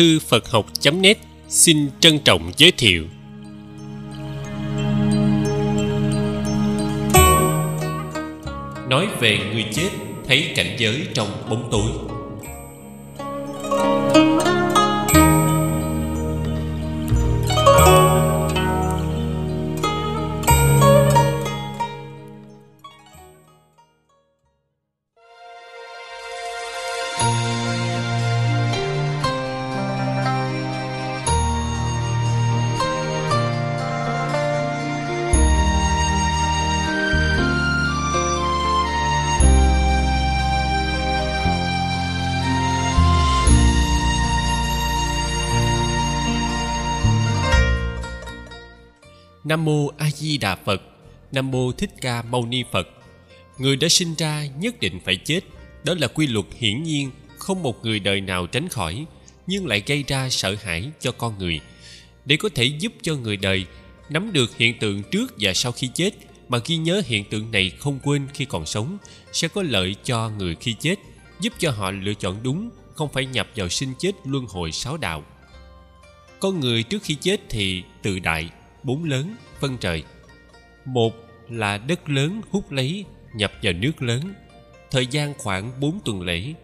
thư Phật học.net xin trân trọng giới thiệu. Nói về người chết, thấy cảnh giới trong bóng tối. Nam mô Thích Ca Mâu Ni Phật. Người đã sinh ra nhất định phải chết, đó là quy luật hiển nhiên, không một người đời nào tránh khỏi, nhưng lại gây ra sợ hãi cho con người. Để có thể giúp cho người đời nắm được hiện tượng trước và sau khi chết mà ghi nhớ hiện tượng này không quên khi còn sống sẽ có lợi cho người khi chết, giúp cho họ lựa chọn đúng, không phải nhập vào sinh chết luân hồi sáu đạo. Con người trước khi chết thì tự đại, bốn lớn phân trời một là đất lớn hút lấy, nhập vào nước lớn. Thời gian khoảng bốn tuần lễ,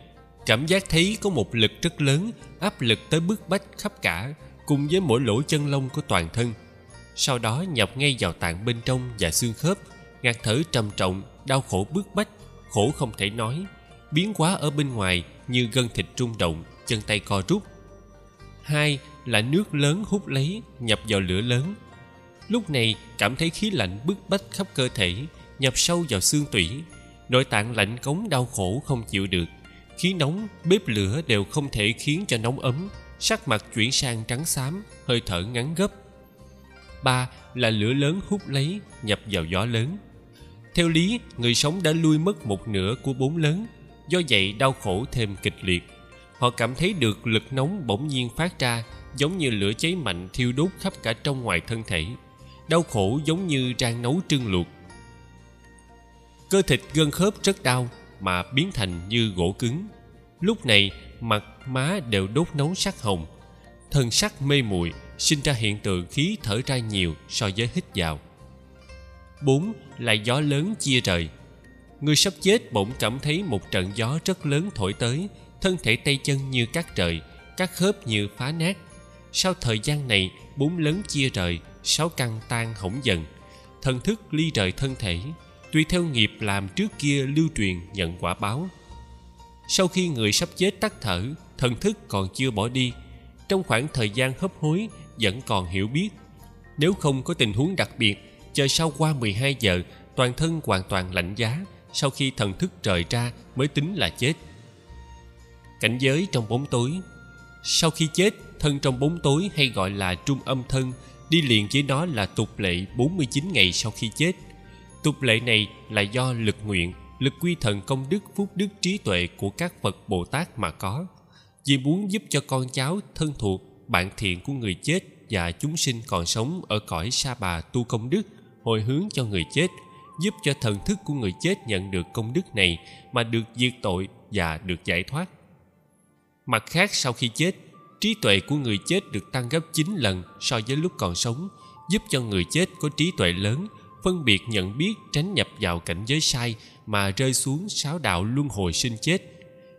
cảm giác thấy có một lực rất lớn áp lực tới bức bách khắp cả, cùng với mỗi lỗ chân lông của toàn thân. Sau đó nhập ngay vào tạng bên trong và xương khớp, ngạt thở trầm trọng, đau khổ bức bách, khổ không thể nói, biến hóa ở bên ngoài như gân thịt rung động, chân tay co rút. Hai là nước lớn hút lấy, nhập vào lửa lớn lúc này, cảm thấy khí lạnh bức bách khắp cơ thể, nhập sâu vào xương tủy. Nội tạng lạnh cống đau khổ không chịu được. Khí nóng, bếp lửa đều không thể khiến cho nóng ấm. Sắc mặt chuyển sang trắng xám, hơi thở ngắn gấp. Ba là lửa lớn hút lấy, nhập vào gió lớn. Theo lý, người sống đã lui mất một nửa của bốn lớn. Do vậy, đau khổ thêm kịch liệt. Họ cảm thấy được lực nóng bỗng nhiên phát ra, giống như lửa cháy mạnh thiêu đốt khắp cả trong ngoài thân thể đau khổ giống như rang nấu trưng luộc. Cơ thịt gân khớp rất đau mà biến thành như gỗ cứng. Lúc này, mặt má đều đốt nấu sắc hồng. Thân sắc mê muội, sinh ra hiện tượng khí thở ra nhiều so với hít vào. Bốn là gió lớn chia rời. Người sắp chết bỗng cảm thấy một trận gió rất lớn thổi tới, thân thể tay chân như cắt trời, các khớp như phá nát. Sau thời gian này, bốn lớn chia rời sáu căn tan hỏng dần. Thần thức ly rời thân thể tùy theo nghiệp làm trước kia lưu truyền nhận quả báo. Sau khi người sắp chết tắt thở, thần thức còn chưa bỏ đi. Trong khoảng thời gian hấp hối, vẫn còn hiểu biết. Nếu không có tình huống đặc biệt, chờ sau qua 12 giờ, toàn thân hoàn toàn lạnh giá, sau khi thần thức rời ra mới tính là chết. Cảnh giới trong bóng tối. Sau khi chết, thân trong bóng tối hay gọi là trung âm thân đi liền với nó là tục lệ 49 ngày sau khi chết. Tục lệ này là do lực nguyện, lực quy thần công đức phúc đức trí tuệ của các Phật Bồ Tát mà có. Vì muốn giúp cho con cháu, thân thuộc, bạn thiện của người chết và chúng sinh còn sống ở cõi sa bà tu công đức, hồi hướng cho người chết, giúp cho thần thức của người chết nhận được công đức này mà được diệt tội và được giải thoát. Mặt khác sau khi chết, trí tuệ của người chết được tăng gấp 9 lần so với lúc còn sống, giúp cho người chết có trí tuệ lớn, phân biệt nhận biết tránh nhập vào cảnh giới sai mà rơi xuống sáu đạo luân hồi sinh chết.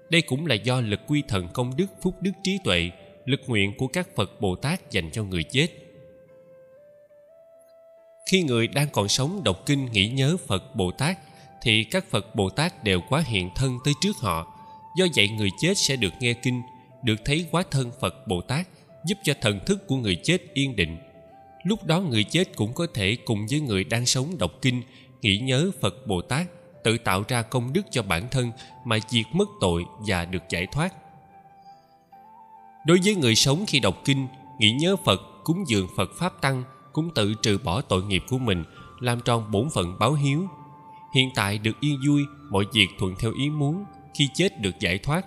Đây cũng là do lực quy thần công đức phúc đức trí tuệ, lực nguyện của các Phật Bồ Tát dành cho người chết. Khi người đang còn sống đọc kinh nghĩ nhớ Phật Bồ Tát thì các Phật Bồ Tát đều quá hiện thân tới trước họ. Do vậy người chết sẽ được nghe kinh được thấy quá thân Phật Bồ Tát giúp cho thần thức của người chết yên định. Lúc đó người chết cũng có thể cùng với người đang sống đọc kinh, nghĩ nhớ Phật Bồ Tát, tự tạo ra công đức cho bản thân mà diệt mất tội và được giải thoát. Đối với người sống khi đọc kinh, nghĩ nhớ Phật, cúng dường Phật Pháp Tăng cũng tự trừ bỏ tội nghiệp của mình, làm tròn bổn phận báo hiếu hiện tại được yên vui mọi việc thuận theo ý muốn khi chết được giải thoát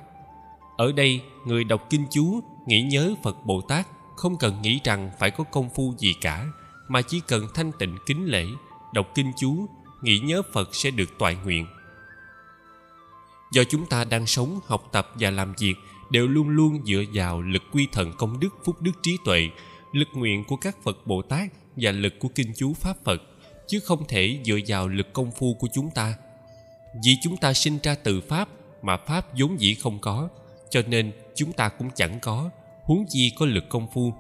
ở đây, người đọc kinh chú nghĩ nhớ phật bồ tát, không cần nghĩ rằng phải có công phu gì cả, mà chỉ cần thanh tịnh kính lễ, đọc kinh chú, nghĩ nhớ phật sẽ được toại nguyện. Do chúng ta đang sống, học tập và làm việc đều luôn luôn dựa vào lực quy thần công đức, phúc đức trí tuệ, lực nguyện của các phật bồ tát và lực của kinh chú pháp phật, chứ không thể dựa vào lực công phu của chúng ta. Vì chúng ta sinh ra từ pháp mà pháp vốn dĩ không có cho nên chúng ta cũng chẳng có, huống chi có lực công phu.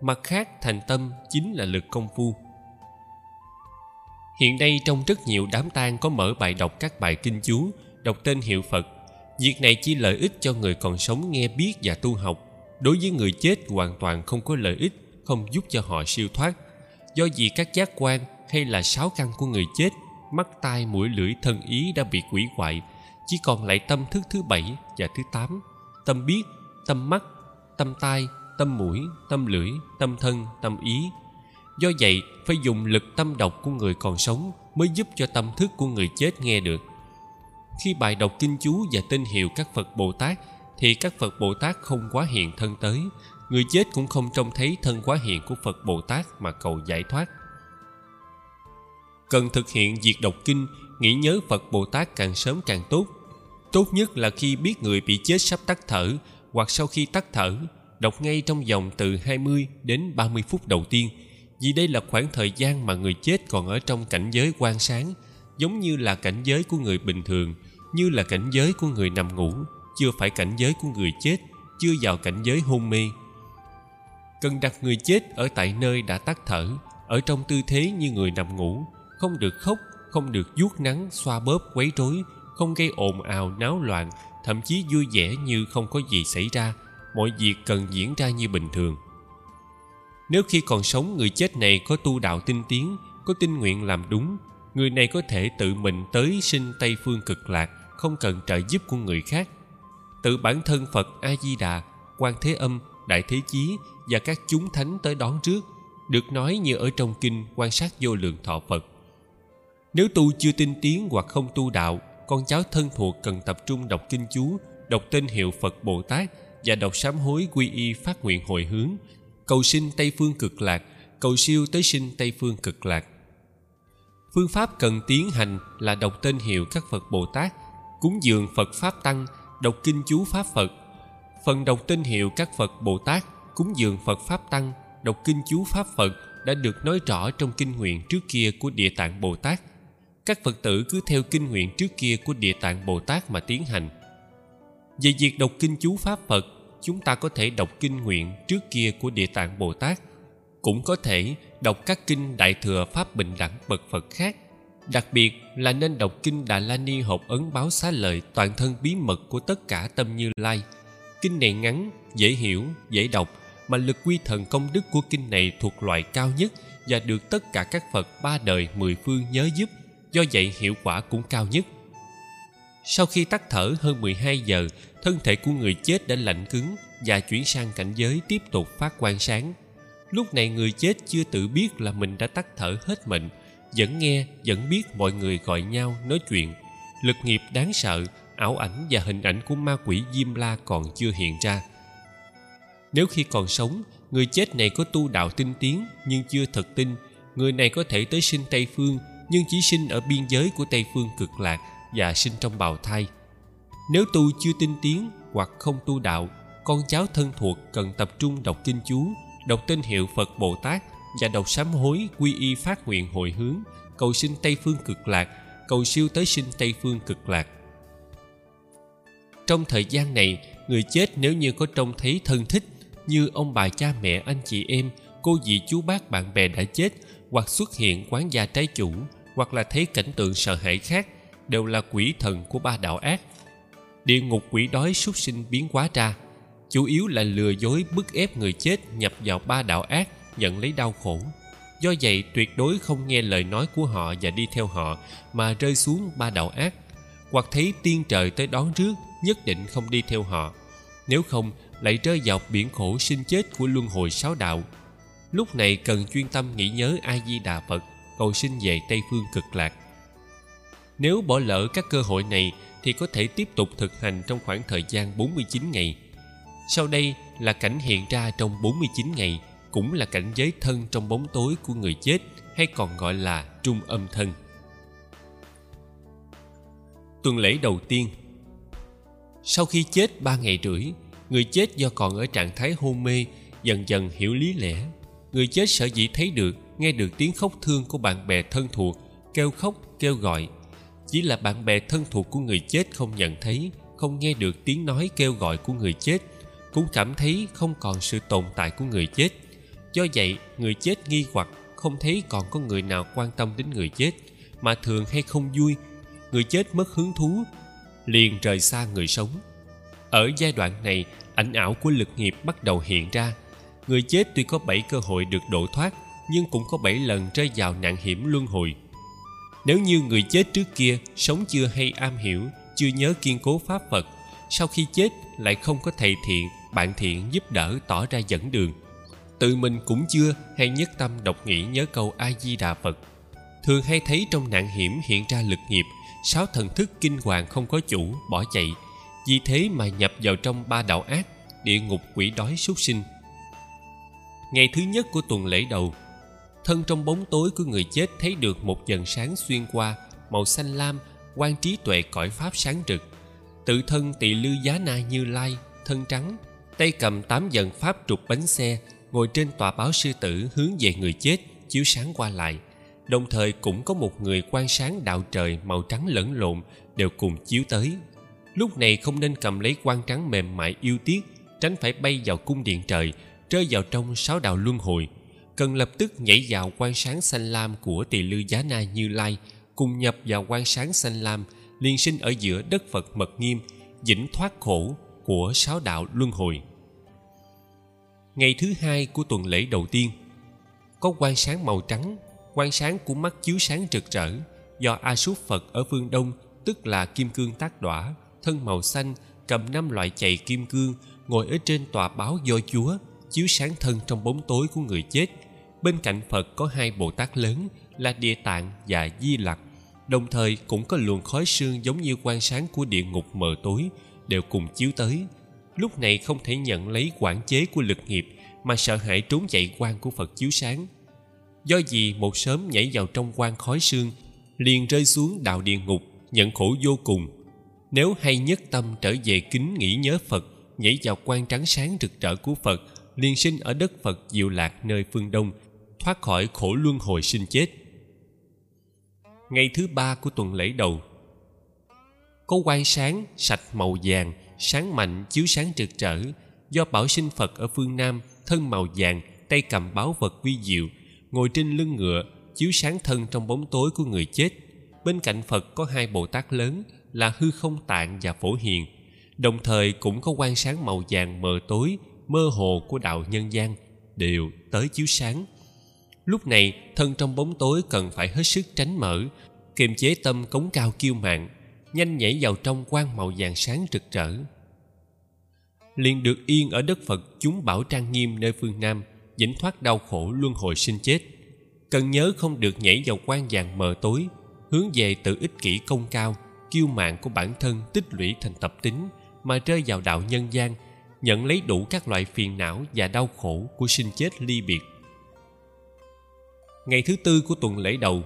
Mặt khác, thành tâm chính là lực công phu. Hiện nay trong rất nhiều đám tang có mở bài đọc các bài kinh chú, đọc tên hiệu phật. Việc này chỉ lợi ích cho người còn sống nghe biết và tu học. Đối với người chết, hoàn toàn không có lợi ích, không giúp cho họ siêu thoát. Do vì các giác quan hay là sáu căn của người chết, mắt, tai, mũi, lưỡi, thân ý đã bị quỷ hoại, chỉ còn lại tâm thức thứ bảy và thứ tám tâm biết, tâm mắt, tâm tai, tâm mũi, tâm lưỡi, tâm thân, tâm ý. Do vậy, phải dùng lực tâm độc của người còn sống mới giúp cho tâm thức của người chết nghe được. Khi bài đọc kinh chú và tên hiệu các phật bồ tát, thì các phật bồ tát không quá hiện thân tới. Người chết cũng không trông thấy thân quá hiện của phật bồ tát mà cầu giải thoát. Cần thực hiện việc đọc kinh, nghĩ nhớ phật bồ tát càng sớm càng tốt tốt nhất là khi biết người bị chết sắp tắt thở, hoặc sau khi tắt thở, đọc ngay trong vòng từ 20 đến 30 phút đầu tiên. Vì đây là khoảng thời gian mà người chết còn ở trong cảnh giới quan sáng, giống như là cảnh giới của người bình thường, như là cảnh giới của người nằm ngủ, chưa phải cảnh giới của người chết, chưa vào cảnh giới hôn mê. Cần đặt người chết ở tại nơi đã tắt thở, ở trong tư thế như người nằm ngủ, không được khóc, không được vuốt nắng, xoa bóp, quấy rối không gây ồn ào, náo loạn, thậm chí vui vẻ như không có gì xảy ra. Mọi việc cần diễn ra như bình thường. Nếu khi còn sống, người chết này có tu đạo tinh tiến, có tinh nguyện làm đúng, người này có thể tự mình tới sinh tây phương cực lạc, không cần trợ giúp của người khác. Tự bản thân phật a di đà quan thế âm, đại thế chí và các chúng thánh tới đón trước, được nói như ở trong kinh quan sát vô lượng thọ phật. Nếu tu chưa tinh tiến hoặc không tu đạo con cháu thân thuộc cần tập trung đọc kinh chú, đọc tên hiệu phật bồ tát và đọc sám hối quy y phát nguyện hồi hướng. Cầu sinh tây phương cực lạc, cầu siêu tới sinh tây phương cực lạc. Phương pháp cần tiến hành là đọc tên hiệu các phật bồ tát, cúng dường phật pháp tăng, đọc kinh chú pháp phật. Phần đọc tên hiệu các phật bồ tát, cúng dường phật pháp tăng, đọc kinh chú pháp phật đã được nói rõ trong kinh nguyện trước kia của địa tạng bồ tát các phật tử cứ theo kinh nguyện trước kia của địa tạng bồ tát mà tiến hành. Về việc đọc kinh chú pháp phật, chúng ta có thể đọc kinh nguyện trước kia của địa tạng bồ tát. Cũng có thể đọc các kinh đại thừa pháp bình đẳng bậc phật khác. Đặc biệt là nên đọc kinh đà la ni hộp ấn báo xá lợi toàn thân bí mật của tất cả tâm như lai. Kinh này ngắn, dễ hiểu, dễ đọc, mà lực quy thần công đức của kinh này thuộc loại cao nhất và được tất cả các phật ba đời mười phương nhớ giúp do vậy hiệu quả cũng cao nhất. Sau khi tắt thở hơn 12 giờ, thân thể của người chết đã lạnh cứng và chuyển sang cảnh giới tiếp tục phát quang sáng. Lúc này người chết chưa tự biết là mình đã tắt thở hết mệnh, vẫn nghe, vẫn biết mọi người gọi nhau nói chuyện. Lực nghiệp đáng sợ, ảo ảnh và hình ảnh của ma quỷ diêm la còn chưa hiện ra. Nếu khi còn sống, người chết này có tu đạo tinh tiến nhưng chưa thật tin người này có thể tới sinh tây phương nhưng chỉ sinh ở biên giới của tây phương cực lạc và sinh trong bào thai. Nếu tu chưa tinh tiến hoặc không tu đạo, con cháu thân thuộc cần tập trung đọc kinh chú, đọc tên hiệu phật bồ tát và đọc sám hối quy y phát nguyện hồi hướng, cầu sinh tây phương cực lạc, cầu siêu tới sinh tây phương cực lạc. Trong thời gian này, người chết nếu như có trông thấy thân thích như ông bà cha mẹ, anh chị em, cô dì, chú bác, bạn bè đã chết hoặc xuất hiện quán gia trái chủ hoặc là thấy cảnh tượng sợ hãi khác đều là quỷ thần của ba đạo ác. Địa ngục quỷ đói súc sinh biến hóa ra, chủ yếu là lừa dối, bức ép người chết nhập vào ba đạo ác, nhận lấy đau khổ. Do vậy, tuyệt đối không nghe lời nói của họ và đi theo họ mà rơi xuống ba đạo ác. Hoặc thấy tiên trời tới đón trước nhất định không đi theo họ. Nếu không, lại rơi vào biển khổ sinh chết của luân hồi sáu đạo. Lúc này cần chuyên tâm nghĩ nhớ a di đà phật cầu sinh về Tây Phương cực lạc. Nếu bỏ lỡ các cơ hội này thì có thể tiếp tục thực hành trong khoảng thời gian 49 ngày. Sau đây là cảnh hiện ra trong 49 ngày, cũng là cảnh giới thân trong bóng tối của người chết hay còn gọi là trung âm thân. Tuần lễ đầu tiên Sau khi chết ba ngày rưỡi, người chết do còn ở trạng thái hôn mê dần dần hiểu lý lẽ. Người chết sở dĩ thấy được, nghe được tiếng khóc thương của bạn bè thân thuộc, kêu khóc, kêu gọi. Chỉ là bạn bè thân thuộc của người chết không nhận thấy, không nghe được tiếng nói kêu gọi của người chết, cũng cảm thấy không còn sự tồn tại của người chết. Do vậy, người chết nghi hoặc không thấy còn có người nào quan tâm đến người chết, mà thường hay không vui người chết mất hứng thú liền rời xa người sống ở giai đoạn này ảnh ảo của lực nghiệp bắt đầu hiện ra người chết tuy có bảy cơ hội được độ thoát nhưng cũng có bảy lần rơi vào nạn hiểm luân hồi. Nếu như người chết trước kia sống chưa hay am hiểu, chưa nhớ kiên cố pháp phật, sau khi chết lại không có thầy thiện, bạn thiện giúp đỡ tỏ ra dẫn đường. Tự mình cũng chưa hay nhất tâm độc nghĩ nhớ câu a di đà phật. Thường hay thấy trong nạn hiểm hiện ra lực nghiệp, sáu thần thức kinh hoàng không có chủ, bỏ chạy. Vì thế mà nhập vào trong ba đạo ác, địa ngục quỷ đói súc sinh. Ngày thứ nhất của tuần lễ đầu thân trong bóng tối của người chết thấy được một dần sáng xuyên qua, màu xanh lam quan trí tuệ cõi pháp sáng rực. Tự thân tỳ lư giá na như lai, thân trắng, tay cầm tám dần pháp trục bánh xe, ngồi trên tòa báo sư tử hướng về người chết, chiếu sáng qua lại. Đồng thời cũng có một người quan sáng đạo trời màu trắng lẫn lộn đều cùng chiếu tới. Lúc này không nên cầm lấy quan trắng mềm mại yêu tiếc, tránh phải bay vào cung điện trời, rơi vào trong sáu đạo luân hồi cần lập tức nhảy vào quan sáng xanh lam của tỳ lư giá na như lai, cùng nhập vào quan sáng xanh lam liên sinh ở giữa đất phật mật nghiêm, vĩnh thoát khổ của sáu đạo luân hồi. Ngày thứ hai của tuần lễ đầu tiên, có quan sáng màu trắng, quan sáng của mắt chiếu sáng rực rỡ do a súp phật ở phương đông, tức là kim cương tác đỏa, thân màu xanh, cầm năm loại chày kim cương, ngồi ở trên tòa báo do chúa, chiếu sáng thân trong bóng tối của người chết bên cạnh phật có hai bồ tát lớn là địa tạng và di lặc. Đồng thời cũng có luồng khói sương giống như quan sáng của địa ngục mờ tối, đều cùng chiếu tới. Lúc này không thể nhận lấy quản chế của lực nghiệp mà sợ hãi trốn chạy quan của phật chiếu sáng. Do gì một sớm nhảy vào trong quan khói sương, liền rơi xuống đạo địa ngục, nhận khổ vô cùng. Nếu hay nhất tâm trở về kính nghĩ nhớ phật, nhảy vào quan trắng sáng rực rỡ của phật, liền sinh ở đất phật diệu lạc nơi phương đông thoát khỏi khổ luân hồi sinh chết. Ngày thứ ba của tuần lễ đầu, có quang sáng sạch màu vàng, sáng mạnh chiếu sáng trực trở do bảo sinh phật ở phương nam, thân màu vàng, tay cầm báo vật vi diệu, ngồi trên lưng ngựa, chiếu sáng thân trong bóng tối của người chết. Bên cạnh phật có hai bồ tát lớn là hư không tạng và phổ hiền. Đồng thời cũng có quan sáng màu vàng mờ tối, mơ hồ của đạo nhân gian, đều tới chiếu sáng lúc này, thân trong bóng tối cần phải hết sức tránh mở, kiềm chế tâm cống cao kiêu mạn, nhanh nhảy vào trong quan màu vàng sáng rực rỡ. Liền được yên ở đất phật chúng bảo trang nghiêm nơi phương nam, vĩnh thoát đau khổ luân hồi sinh chết. Cần nhớ không được nhảy vào quan vàng mờ tối, hướng về tự ích kỷ công cao, kiêu mạn của bản thân tích lũy thành tập tính, mà rơi vào đạo nhân gian, nhận lấy đủ các loại phiền não và đau khổ của sinh chết ly biệt ngày thứ tư của tuần lễ đầu,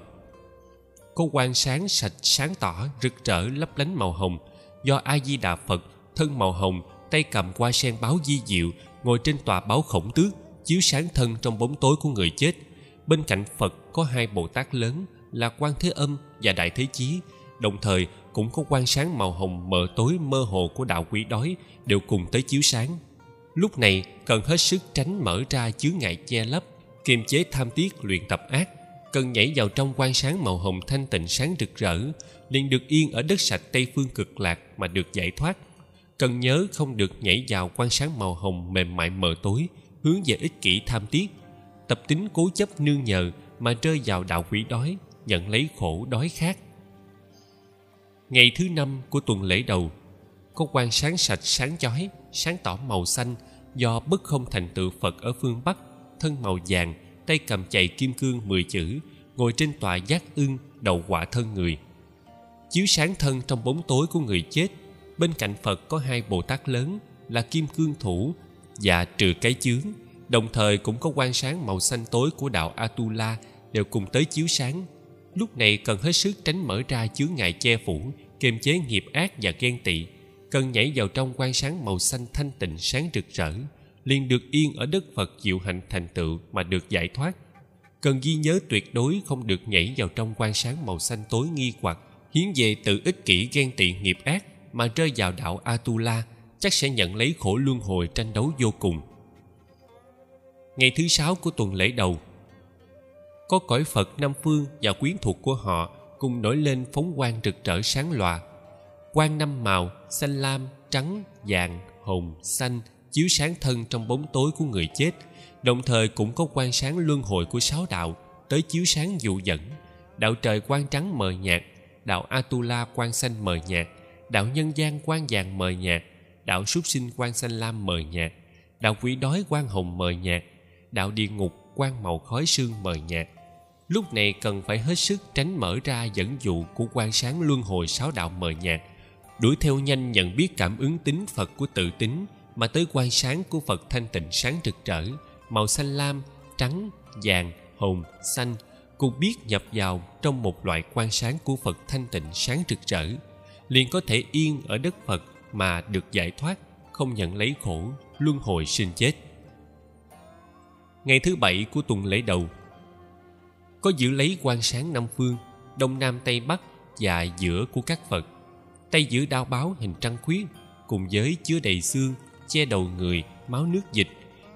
có quan sáng sạch sáng tỏ, rực rỡ, lấp lánh màu hồng. Do a di đà phật, thân màu hồng, tay cầm qua sen báo di diệu, ngồi trên tòa báo khổng tước, chiếu sáng thân trong bóng tối của người chết. Bên cạnh phật có hai bồ tát lớn là quan thế âm và đại thế chí. Đồng thời, cũng có quan sáng màu hồng mờ tối mơ hồ của đạo quỷ đói đều cùng tới chiếu sáng. Lúc này, cần hết sức tránh mở ra chướng ngại che lấp kiềm chế tham tiết luyện tập ác, cần nhảy vào trong quan sáng màu hồng thanh tịnh sáng rực rỡ, liền được yên ở đất sạch tây phương cực lạc mà được giải thoát. Cần nhớ không được nhảy vào quan sáng màu hồng mềm mại mờ tối, hướng về ích kỷ tham tiếc. Tập tính cố chấp nương nhờ mà rơi vào đạo quỷ đói, nhận lấy khổ đói khát. Ngày thứ năm của tuần lễ đầu, có quan sáng sạch sáng chói, sáng tỏ màu xanh do bất không thành tựu phật ở phương bắc thân màu vàng, tay cầm chạy kim cương mười chữ, ngồi trên tòa giác ưng, đầu quả thân người. Chiếu sáng thân trong bóng tối của người chết, bên cạnh phật có hai bồ tát lớn là kim cương thủ và trừ cái chướng. Đồng thời cũng có quan sáng màu xanh tối của đạo atula đều cùng tới chiếu sáng. Lúc này cần hết sức tránh mở ra chướng ngại che phủ, kiềm chế nghiệp ác và ghen tị, cần nhảy vào trong quan sáng màu xanh thanh tịnh sáng rực rỡ liền được yên ở đất phật chịu hạnh thành tựu mà được giải thoát. Cần ghi nhớ tuyệt đối không được nhảy vào trong quan sáng màu xanh tối nghi hoặc, hiến về tự ích kỷ ghen tị nghiệp ác mà rơi vào đạo atula, chắc sẽ nhận lấy khổ luân hồi tranh đấu vô cùng. Ngày thứ sáu của tuần lễ đầu, có cõi phật năm phương và quyến thuộc của họ cùng nổi lên phóng quang rực rỡ sáng lòa. Quang năm màu, xanh lam, trắng, vàng, hồng, xanh chiếu sáng thân trong bóng tối của người chết, đồng thời cũng có quang sáng luân hồi của sáu đạo tới chiếu sáng dụ dẫn đạo trời quang trắng mờ nhạt, đạo atula quang xanh mờ nhạt, đạo nhân gian quang vàng mờ nhạt, đạo súc sinh quang xanh lam mờ nhạt, đạo quỷ đói quang hồng mờ nhạt, đạo địa ngục quang màu khói sương mờ nhạt. Lúc này cần phải hết sức tránh mở ra dẫn dụ của quan sáng luân hồi sáu đạo mờ nhạt, đuổi theo nhanh nhận biết cảm ứng tính phật của tự tính mà tới quang sáng của phật thanh tịnh sáng rực rỡ, màu xanh lam, trắng, vàng, hồng, xanh, cùng biết nhập vào trong một loại quang sáng của phật thanh tịnh sáng rực rỡ, liền có thể yên ở đất phật mà được giải thoát, không nhận lấy khổ, luân hồi sinh chết. Ngày thứ bảy của tuần lễ đầu, có giữ lấy quan sáng năm phương, đông nam tây bắc và giữa của các phật, tay giữ đao báo hình trăng khuyết cùng với chứa đầy xương che đầu người, máu nước dịch,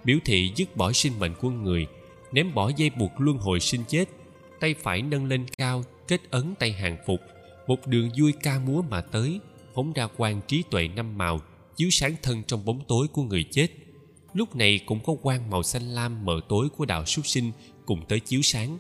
biểu thị dứt bỏ sinh mệnh của người, ném bỏ dây buộc luân hồi sinh chết, tay phải nâng lên cao, kết ấn tay hàng phục, một đường vui ca múa mà tới, phóng ra quan trí tuệ năm màu, chiếu sáng thân trong bóng tối của người chết. Lúc này cũng có quang màu xanh lam mờ tối của đạo súc sinh cùng tới chiếu sáng.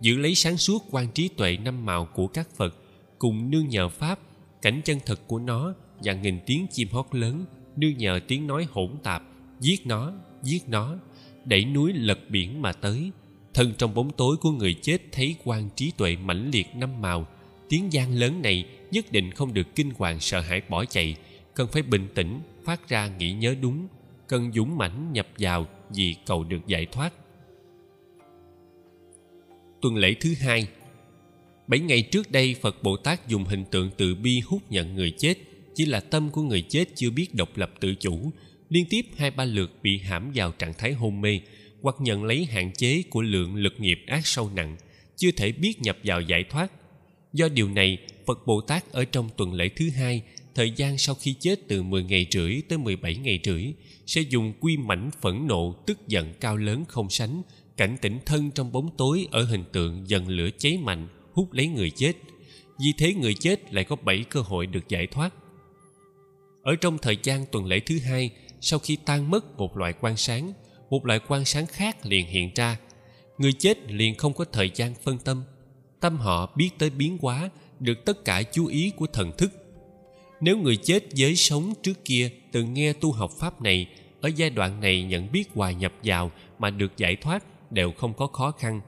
Giữ lấy sáng suốt quan trí tuệ năm màu của các phật, cùng nương nhờ pháp, cảnh chân thật của nó và nghìn tiếng chim hót lớn nương nhờ tiếng nói hỗn tạp, giết nó giết nó, đẩy núi lật biển mà tới, thân trong bóng tối của người chết thấy quan trí tuệ mãnh liệt năm màu. Tiếng gian lớn này nhất định không được kinh hoàng sợ hãi bỏ chạy, cần phải bình tĩnh, phát ra nghĩ nhớ đúng, cần dũng mãnh nhập vào vì cầu được giải thoát. Tuần lễ thứ hai. Bảy ngày trước đây, phật bồ tát dùng hình tượng từ bi hút nhận người chết chỉ là tâm của người chết chưa biết độc lập tự chủ. Liên tiếp hai ba lượt bị hãm vào trạng thái hôn mê, hoặc nhận lấy hạn chế của lượng lực nghiệp ác sâu nặng, chưa thể biết nhập vào giải thoát. Do điều này, phật bồ tát ở trong tuần lễ thứ hai, thời gian sau khi chết từ 10 ngày rưỡi tới 17 ngày rưỡi, sẽ dùng quy mảnh phẫn nộ, tức giận cao lớn không sánh, cảnh tỉnh thân trong bóng tối ở hình tượng dần lửa cháy mạnh, hút lấy người chết. Vì thế người chết lại có bảy cơ hội được giải thoát ở trong thời gian tuần lễ thứ hai, sau khi tan mất một loại quan sáng, một loại quan sáng khác liền hiện ra. Người chết liền không có thời gian phân tâm. Tâm họ biết tới biến hóa, được tất cả chú ý của thần thức. Nếu người chết giới sống trước kia từng nghe tu học pháp này, ở giai đoạn này nhận biết hòa nhập vào mà được giải thoát đều không có khó khăn.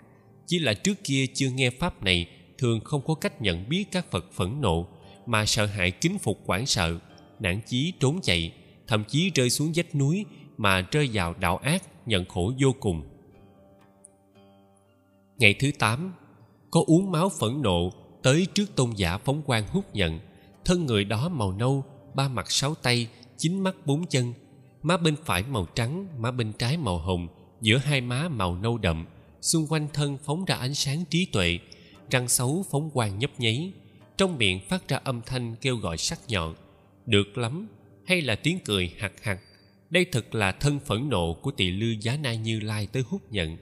Chỉ là trước kia chưa nghe pháp này, thường không có cách nhận biết các phật phẫn nộ mà sợ hãi kính phục quản sợ nản chí trốn chạy, thậm chí rơi xuống vách núi mà rơi vào đạo ác, nhận khổ vô cùng. Ngày thứ tám, có uống máu phẫn nộ tới trước tôn giả phóng quang hút nhận thân người đó màu nâu, ba mặt sáu tay, chín mắt bốn chân, má bên phải màu trắng, má bên trái màu hồng, giữa hai má màu nâu đậm. Xung quanh thân phóng ra ánh sáng trí tuệ, răng xấu phóng quang nhấp nháy, trong miệng phát ra âm thanh kêu gọi sắc nhọn được lắm, hay là tiếng cười hạc hạc đây thật là thân phẫn nộ của tỳ lư giá na như lai tới hút nhận.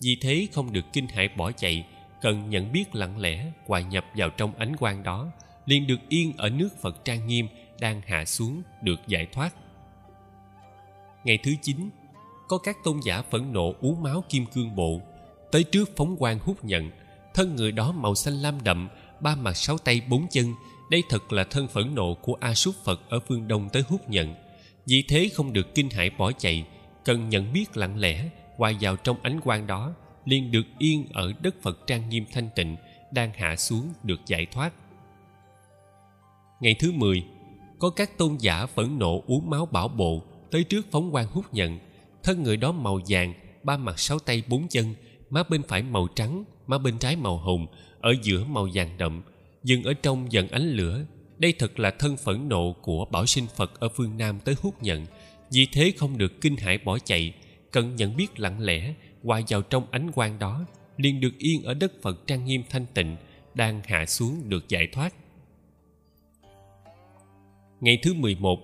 Vì thế không được kinh hãi bỏ chạy, cần nhận biết lặng lẽ, hòa nhập vào trong ánh quang đó, liền được yên ở nước phật trang nghiêm đang hạ xuống được giải thoát. Ngày thứ chín, có các tôn giả phẫn nộ uống máu kim cương bộ, tới trước phóng quang hút nhận. Thân người đó màu xanh lam đậm, ba mặt sáu tay bốn chân đây thật là thân phẫn nộ của a súc phật ở phương đông tới hút nhận. Vì thế không được kinh hãi bỏ chạy, cần nhận biết lặng lẽ, hòa vào trong ánh quang đó, liền được yên ở đất phật trang nghiêm thanh tịnh, đang hạ xuống được giải thoát. Ngày thứ 10 có các tôn giả phẫn nộ uống máu bảo bộ tới trước phóng quan hút nhận. Thân người đó màu vàng, ba mặt sáu tay bốn chân, má bên phải màu trắng, má bên trái màu hồng, ở giữa màu vàng đậm dừng ở trong dần ánh lửa, đây thật là thân phẫn nộ của bảo sinh phật ở phương nam tới hút nhận. Vì thế không được kinh hãi bỏ chạy, cần nhận biết lặng lẽ, hòa vào trong ánh quang đó, liền được yên ở đất phật trang nghiêm thanh tịnh, đang hạ xuống được giải thoát. Ngày thứ 11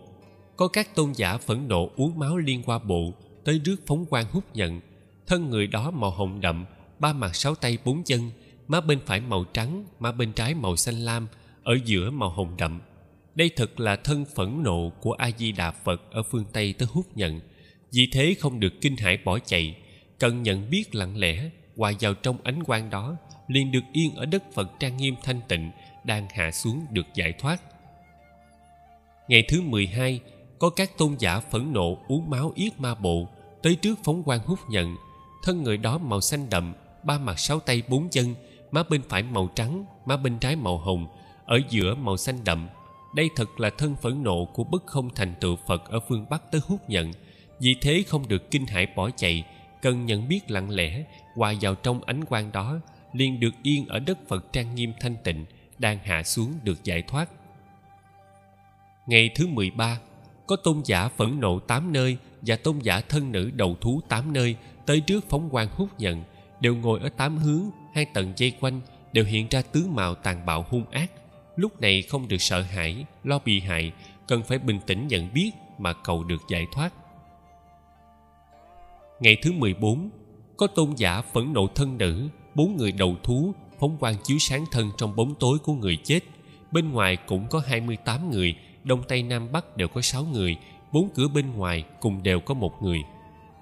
có các tôn giả phẫn nộ uống máu liên qua bộ tới rước phóng quang hút nhận. Thân người đó màu hồng đậm, ba mặt sáu tay bốn chân má bên phải màu trắng, má bên trái màu xanh lam, ở giữa màu hồng đậm. Đây thật là thân phẫn nộ của a di đà phật ở phương tây tới hút nhận. Vì thế không được kinh hãi bỏ chạy, cần nhận biết lặng lẽ, hòa vào trong ánh quang đó, liền được yên ở đất phật trang nghiêm thanh tịnh, đang hạ xuống được giải thoát. Ngày thứ 12 có các tôn giả phẫn nộ uống máu yết ma bộ tới trước phóng quan hút nhận. Thân người đó màu xanh đậm, ba mặt sáu tay bốn chân má bên phải màu trắng, má bên trái màu hồng, ở giữa màu xanh đậm. Đây thật là thân phẫn nộ của bất không thành tựu phật ở phương bắc tới hút nhận. Vì thế không được kinh hãi bỏ chạy, cần nhận biết lặng lẽ, hòa vào trong ánh quang đó, liền được yên ở đất phật trang nghiêm thanh tịnh, đang hạ xuống được giải thoát. Ngày thứ 13 có tôn giả phẫn nộ tám nơi và tôn giả thân nữ đầu thú tám nơi tới trước phóng quan hút nhận, đều ngồi ở tám hướng hai tầng dây quanh đều hiện ra tướng mạo tàn bạo hung ác. Lúc này không được sợ hãi, lo bị hại, cần phải bình tĩnh nhận biết mà cầu được giải thoát. Ngày thứ 14 có tôn giả phẫn nộ thân nữ, bốn người đầu thú phóng quang chiếu sáng thân trong bóng tối của người chết. Bên ngoài cũng có 28 người, đông tây nam bắc đều có 6 người, bốn cửa bên ngoài cùng đều có một người.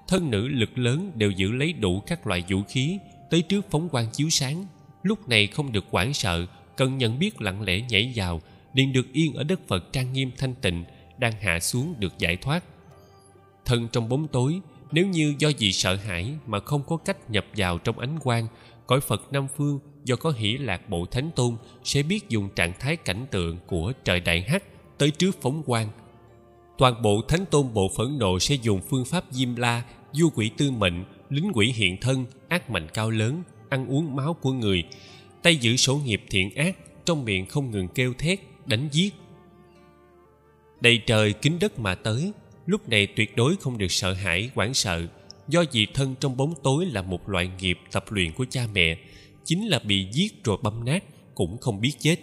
Thân nữ lực lớn đều giữ lấy đủ các loại vũ khí tới trước phóng quang chiếu sáng, lúc này không được hoảng sợ, cần nhận biết lặng lẽ nhảy vào, liền được yên ở đất phật trang nghiêm thanh tịnh, đang hạ xuống được giải thoát. Thân trong bóng tối, nếu như do gì sợ hãi mà không có cách nhập vào trong ánh quang, cõi phật nam phương do có hỷ lạc bộ thánh tôn sẽ biết dùng trạng thái cảnh tượng của trời đại hắc tới trước phóng quang. Toàn bộ thánh tôn bộ phẫn nộ sẽ dùng phương pháp diêm la, du quỷ tư mệnh, lính quỷ hiện thân ác mạnh cao lớn, ăn uống máu của người, tay giữ sổ nghiệp thiện ác, trong miệng không ngừng kêu thét, đánh giết. Đầy trời kính đất mà tới, lúc này tuyệt đối không được sợ hãi, hoảng sợ. Do vì thân trong bóng tối là một loại nghiệp tập luyện của cha mẹ, chính là bị giết rồi băm nát, cũng không biết chết.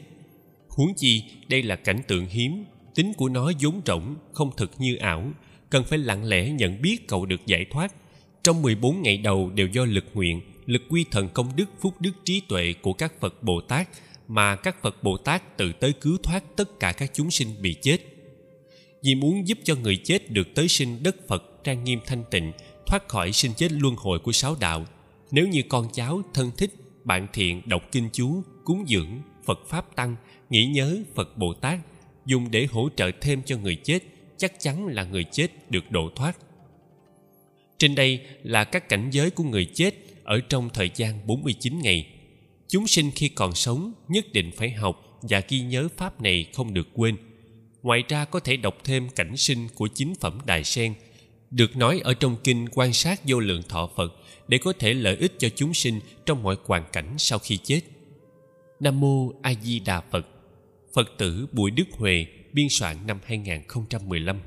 Huống chi, đây là cảnh tượng hiếm, tính của nó vốn rỗng, không thực như ảo, cần phải lặng lẽ nhận biết cậu được giải thoát trong 14 ngày đầu đều do lực nguyện, lực quy thần công đức, phúc đức trí tuệ của các phật bồ tát mà các phật bồ tát tự tới cứu thoát tất cả các chúng sinh bị chết. Vì muốn giúp cho người chết được tới sinh đất phật trang nghiêm thanh tịnh, thoát khỏi sinh chết luân hồi của sáu đạo, nếu như con cháu, thân thích, bạn thiện, đọc kinh chú, cúng dưỡng phật pháp tăng, nghĩ nhớ phật bồ tát, dùng để hỗ trợ thêm cho người chết, chắc chắn là người chết được độ thoát trên đây là các cảnh giới của người chết ở trong thời gian 49 ngày. Chúng sinh khi còn sống nhất định phải học và ghi nhớ pháp này không được quên. Ngoài ra có thể đọc thêm cảnh sinh của chính phẩm Đài Sen, được nói ở trong kinh quan sát vô lượng thọ Phật để có thể lợi ích cho chúng sinh trong mọi hoàn cảnh sau khi chết. Nam Mô A Di Đà Phật Phật tử Bùi Đức Huệ biên soạn năm 2015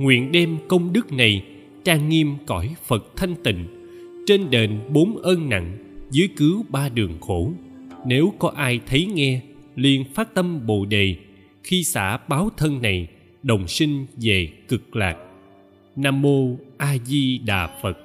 nguyện đem công đức này trang nghiêm cõi phật thanh tịnh, trên đền bốn ơn nặng, dưới cứu ba đường khổ. Nếu có ai thấy nghe, liền phát tâm bồ đề. Khi xả báo thân này, đồng sinh về cực lạc. Nam mô a di đà phật.